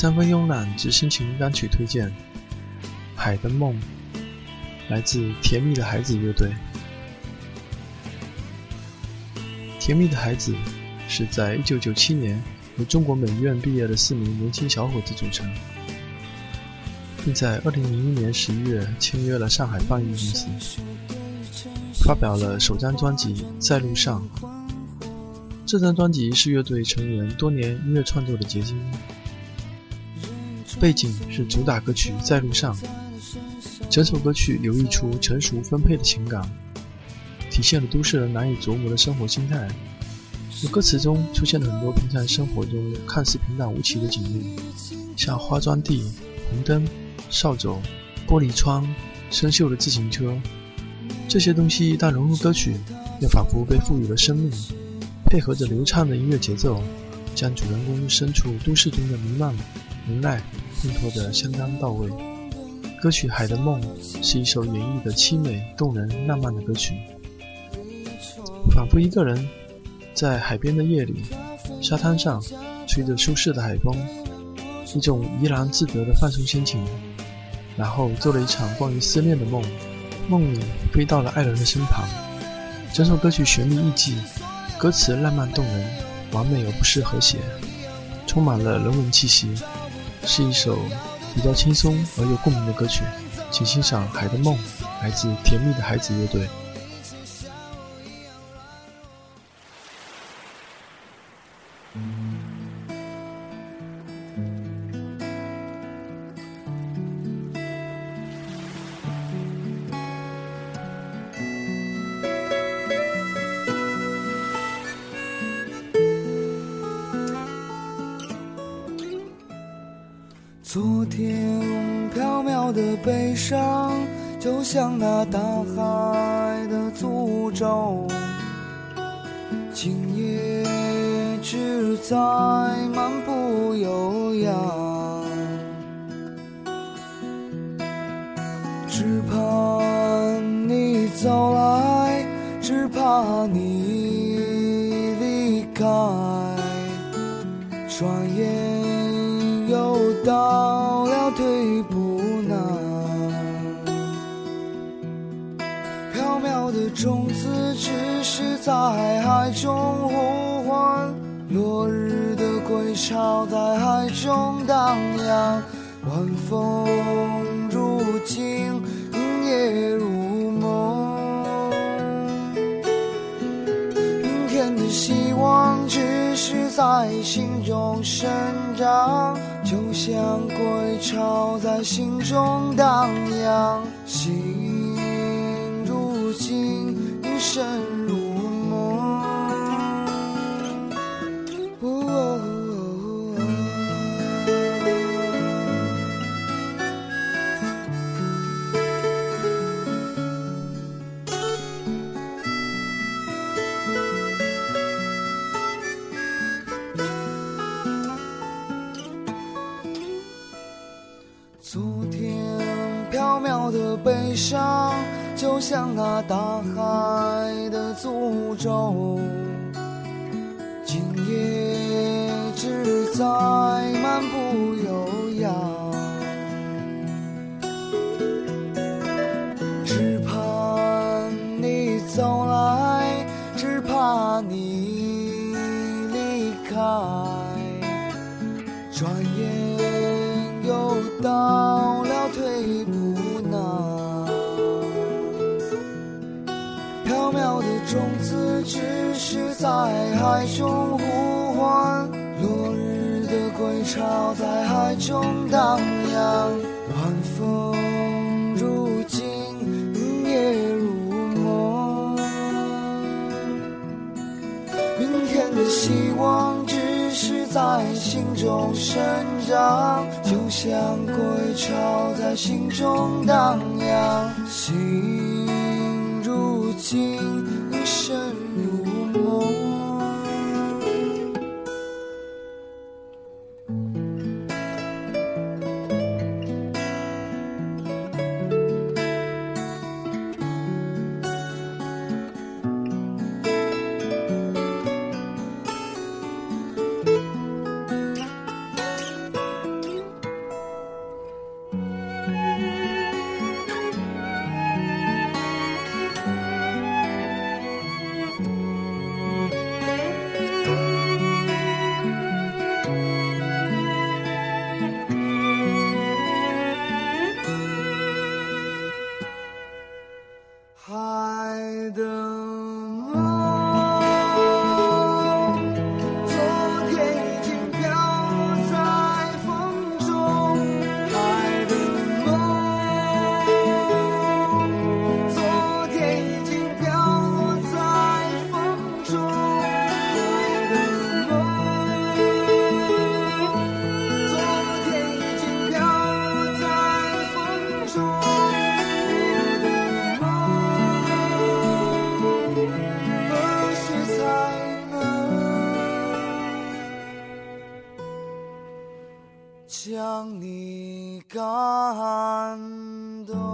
三分慵懒之心情单曲推荐，《海的梦》来自甜蜜的孩子乐队。甜蜜的孩子是在1997年由中国美院毕业的四名年轻小伙子组成，并在2001年11月签约了上海放映公司，发表了首张专辑《在路上》。这张专辑是乐队成员多年音乐创作的结晶。背景是主打歌曲《在路上》，整首歌曲流溢出成熟分配的情感，体现了都市人难以琢磨的生活心态。歌词中出现了很多平常生活中看似平淡无奇的景物，像花砖地、红灯、扫帚、玻璃窗、生锈的自行车，这些东西一旦融入歌曲，又仿佛被赋予了生命。配合着流畅的音乐节奏，将主人公身处都市中的迷茫、无奈烘托得相当到位。歌曲《海的梦》是一首演绎的凄美、动人、浪漫的歌曲，仿佛一个人在海边的夜里，沙滩上吹着舒适的海风，一种怡然自得的放松心情，然后做了一场关于思念的梦，梦里飞到了爱人的身旁。整首歌曲旋律易记。歌词浪漫动人，完美而不失和谐，充满了人文气息，是一首比较轻松而又共鸣的歌曲。请欣赏《海的梦》，来自甜蜜的孩子乐队。昨天飘渺的悲伤，就像那大海的诅咒。今夜只在漫步悠扬，只怕你走来，只怕你离开，转眼到了。退不难，飘渺的种子只是在海中呼唤，落日的归巢在海中荡漾，晚风如镜，夜如梦，明天的希望只是在心中生长。就像归巢在心中荡漾，心昨天飘渺的悲伤，就像那大海的诅咒。今夜只在漫步悠扬，只怕你走来，只怕你离开，转眼种子只是在海中呼唤，落日的归巢在海中荡漾，晚风如镜，夜如梦。明天的希望只是在心中生长，就像归巢在心中荡漾。心。如镜向你感动